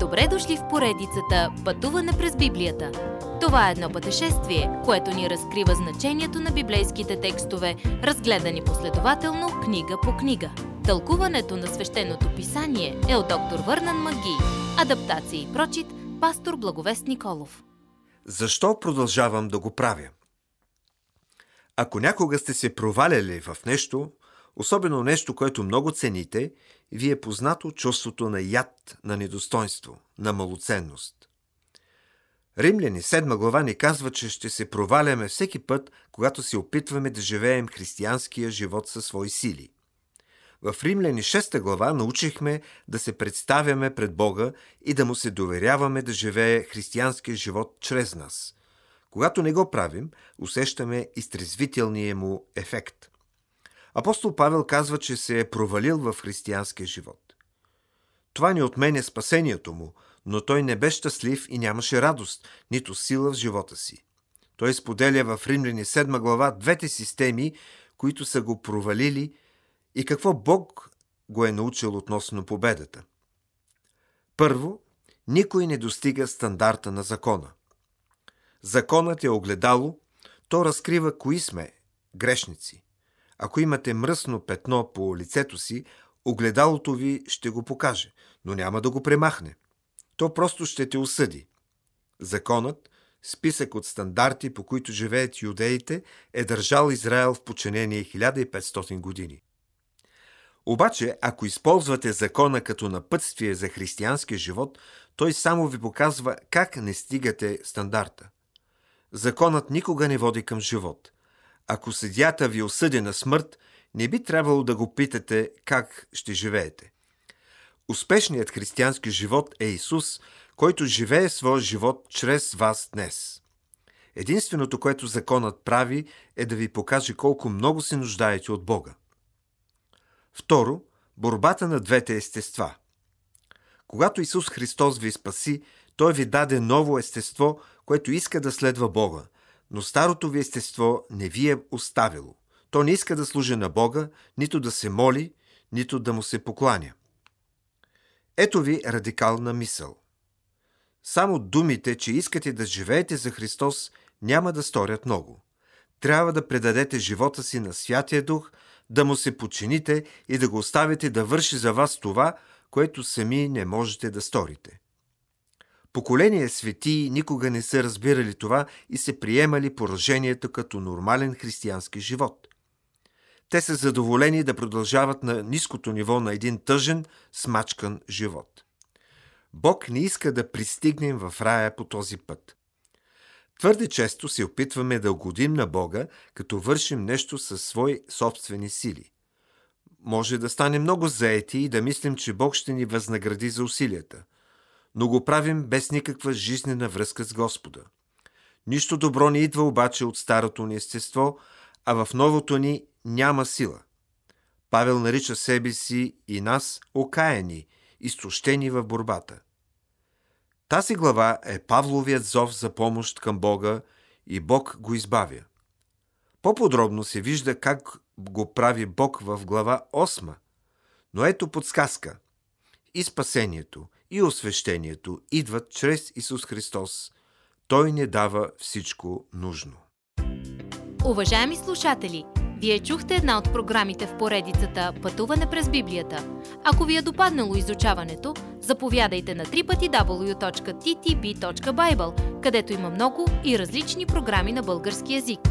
Добре дошли в поредицата Пътуване през Библията. Това е едно пътешествие, което ни разкрива значението на библейските текстове, разгледани последователно книга по книга. Тълкуването на свещеното писание е от доктор Върнан Маги. Адаптация и прочит, пастор Благовест Николов. Защо продължавам да го правя? Ако някога сте се проваляли в нещо, особено нещо, което много цените, ви е познато чувството на яд, на недостойнство, на малоценност. Римляни 7 глава ни казва, че ще се проваляме всеки път, когато се опитваме да живеем християнския живот със свои сили. В Римляни 6 глава научихме да се представяме пред Бога и да му се доверяваме да живее християнския живот чрез нас. Когато не го правим, усещаме изтрезвителния му ефект – Апостол Павел казва, че се е провалил в християнския живот. Това не отменя спасението му, но той не бе щастлив и нямаше радост, нито сила в живота си. Той споделя в Римляни 7 глава двете системи, които са го провалили и какво Бог го е научил относно победата. Първо, никой не достига стандарта на закона. Законът е огледало, то разкрива кои сме – грешници. Ако имате мръсно петно по лицето си, огледалото ви ще го покаже, но няма да го премахне. То просто ще те осъди. Законът, списък от стандарти, по които живеят юдеите, е държал Израел в подчинение 1500 години. Обаче, ако използвате закона като напътствие за християнския живот, той само ви показва как не стигате стандарта. Законът никога не води към живот – ако съдята ви осъди на смърт, не би трябвало да го питате как ще живеете. Успешният християнски живот е Исус, който живее своя живот чрез вас днес. Единственото, което законът прави, е да ви покаже колко много се нуждаете от Бога. Второ, борбата на двете естества. Когато Исус Христос ви спаси, Той ви даде ново естество, което иска да следва Бога – но старото ви естество не ви е оставило. То не иска да служи на Бога, нито да се моли, нито да му се покланя. Ето ви радикална мисъл. Само думите, че искате да живеете за Христос, няма да сторят много. Трябва да предадете живота си на Святия Дух, да му се почините и да го оставите да върши за вас това, което сами не можете да сторите. Поколения светии никога не са разбирали това и се приемали поражението като нормален християнски живот. Те са задоволени да продължават на ниското ниво на един тъжен, смачкан живот. Бог не иска да пристигнем в рая по този път. Твърде често се опитваме да угодим на Бога, като вършим нещо със свои собствени сили. Може да стане много заети и да мислим, че Бог ще ни възнагради за усилията – но го правим без никаква жизнена връзка с Господа. Нищо добро не идва обаче от старото ни естество, а в новото ни няма сила. Павел нарича себе си и нас окаяни, изтощени в борбата. Тази глава е Павловият зов за помощ към Бога и Бог го избавя. По-подробно се вижда как го прави Бог в глава 8. Но ето подсказка. И спасението, и освещението идват чрез Исус Христос. Той не дава всичко нужно. Уважаеми слушатели, вие чухте една от програмите в поредицата Пътуване през Библията. Ако ви е допаднало изучаването, заповядайте на www.ttb.bible, където има много и различни програми на български язик –